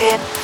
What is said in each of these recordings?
it.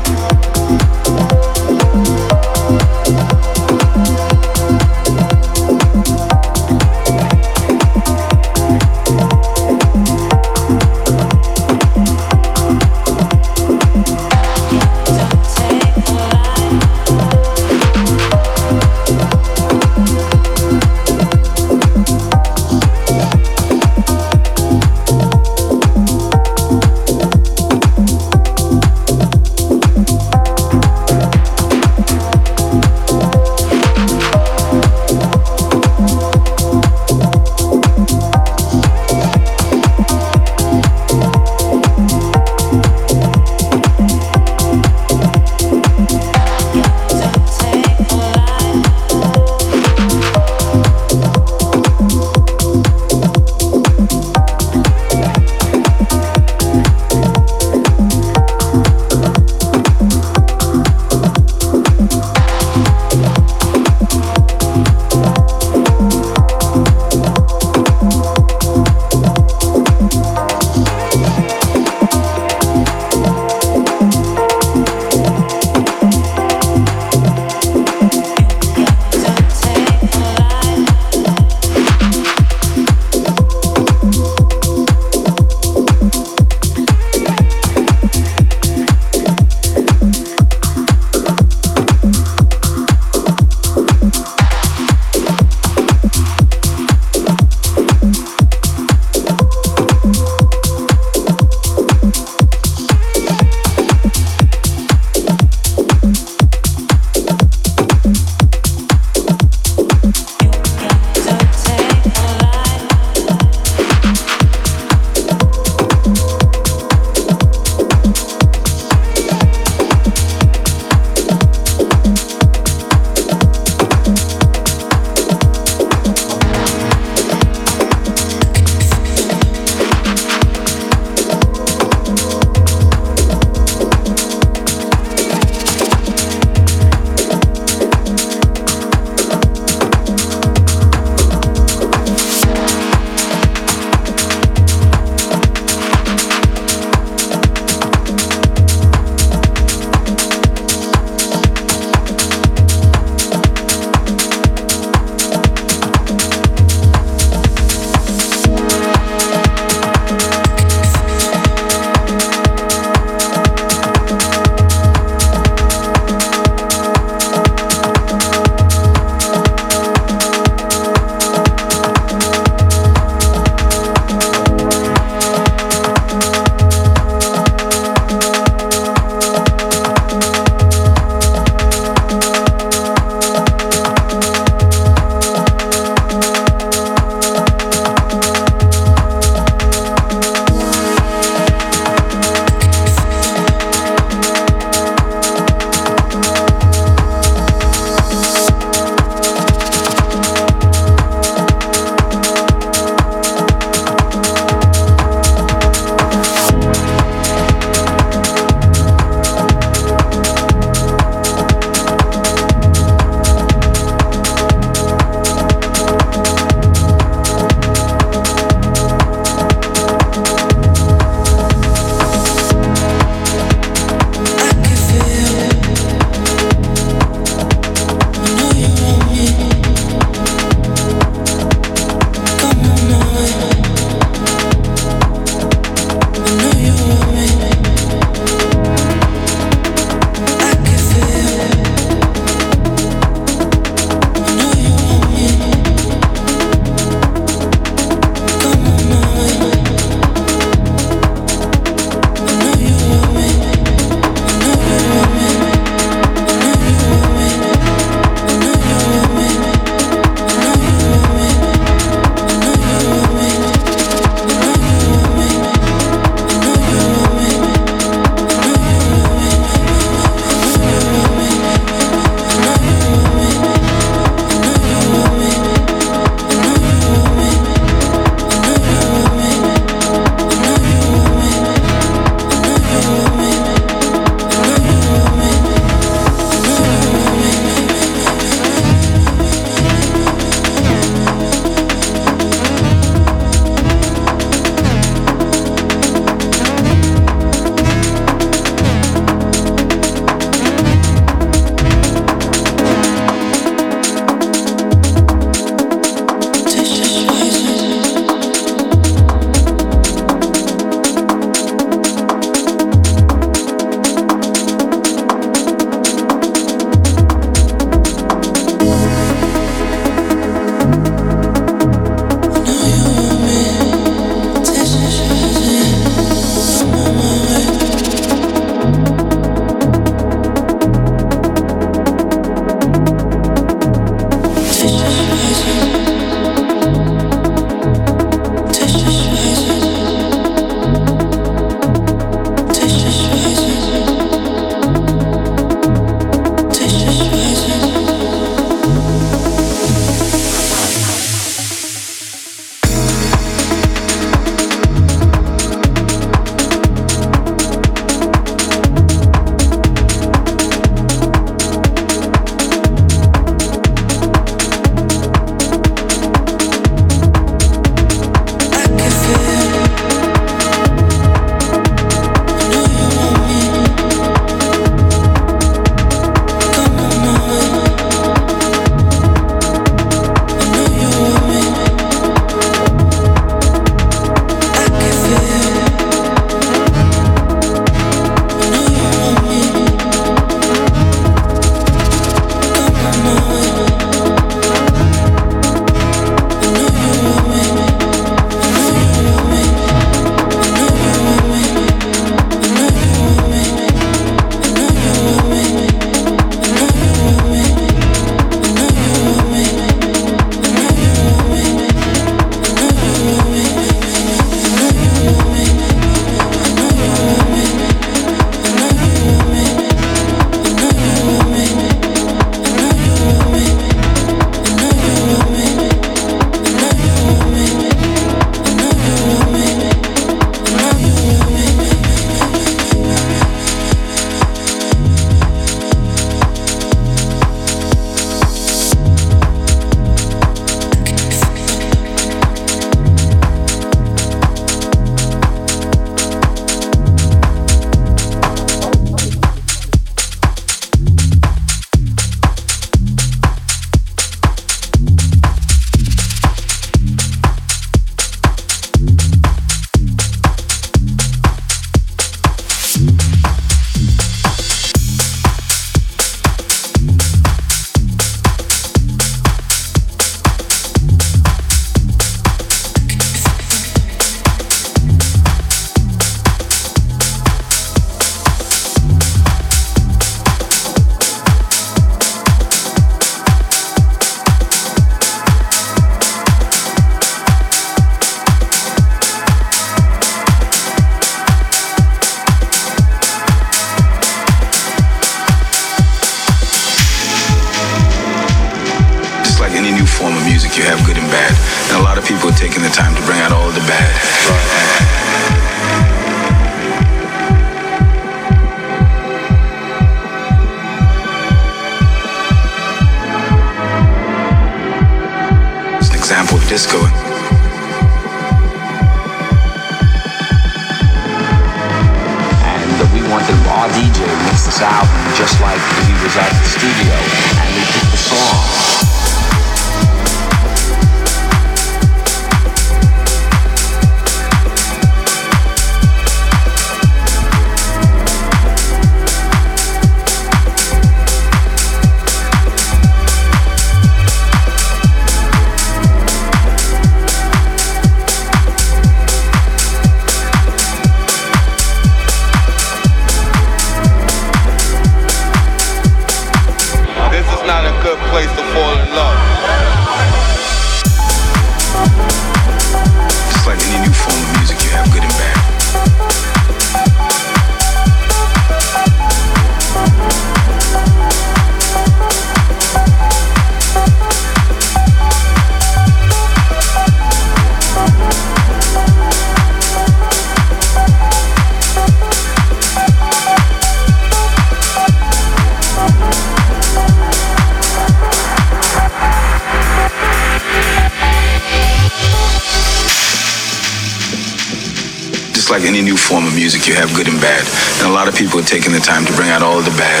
Just like any new form of music, you have good and bad. And a lot of people are taking the time to bring out all of the bad.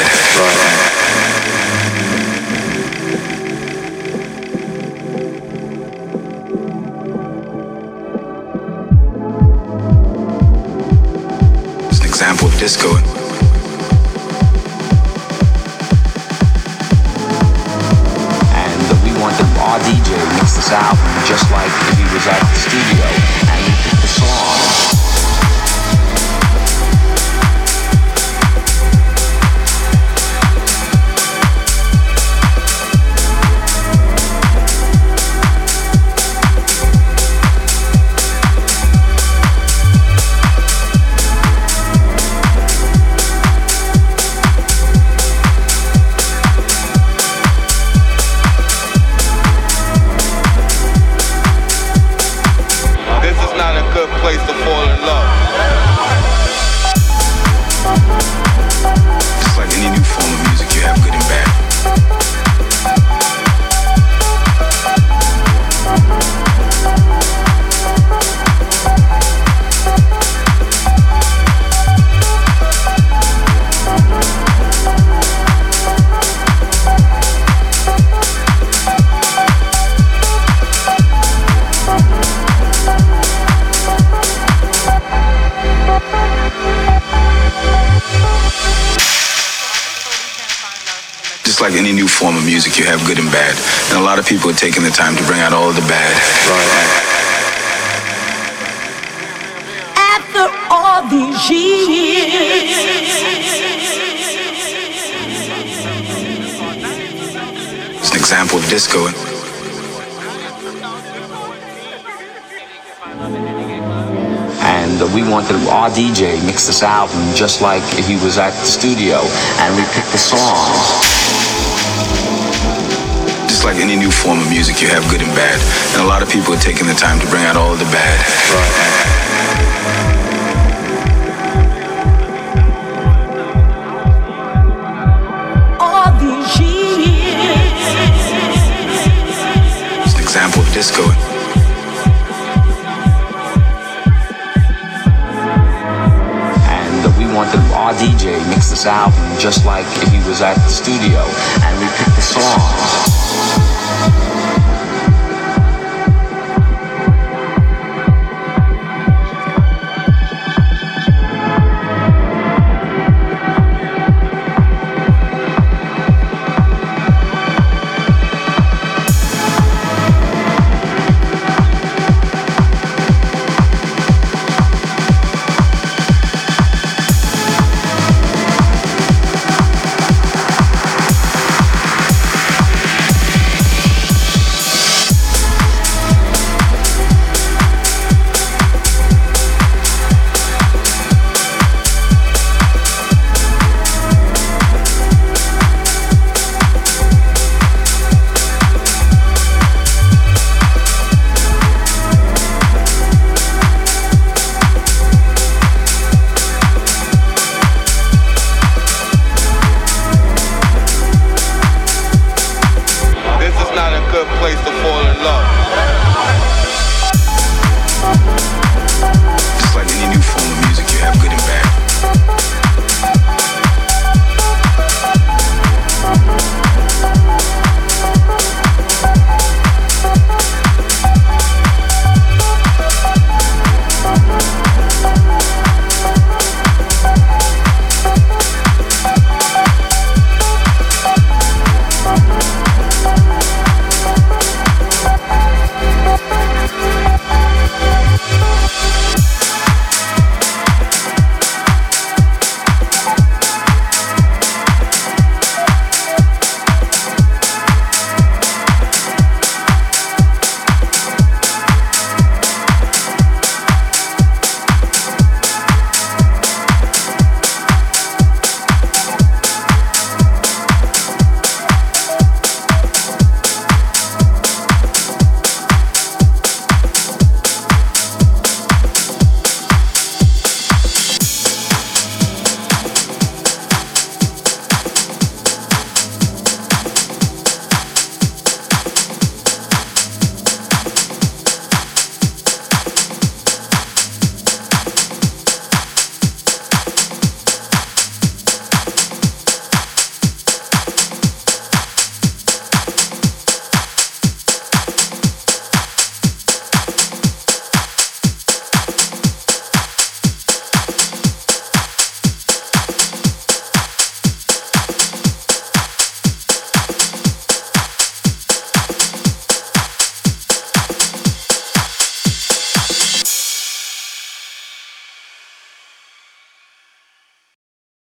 It's an example of disco. And we wanted our DJ mix this album just like if he was at the studio example of disco. And we wanted our DJ mix this album just like he was at the studio and we picked the songs. Just like any new form of music, you have good and bad. And a lot of people are taking the time to bring out all of the bad. all of disco. And we wanted our DJ mix this album just like if he was at the studio and we picked the songs.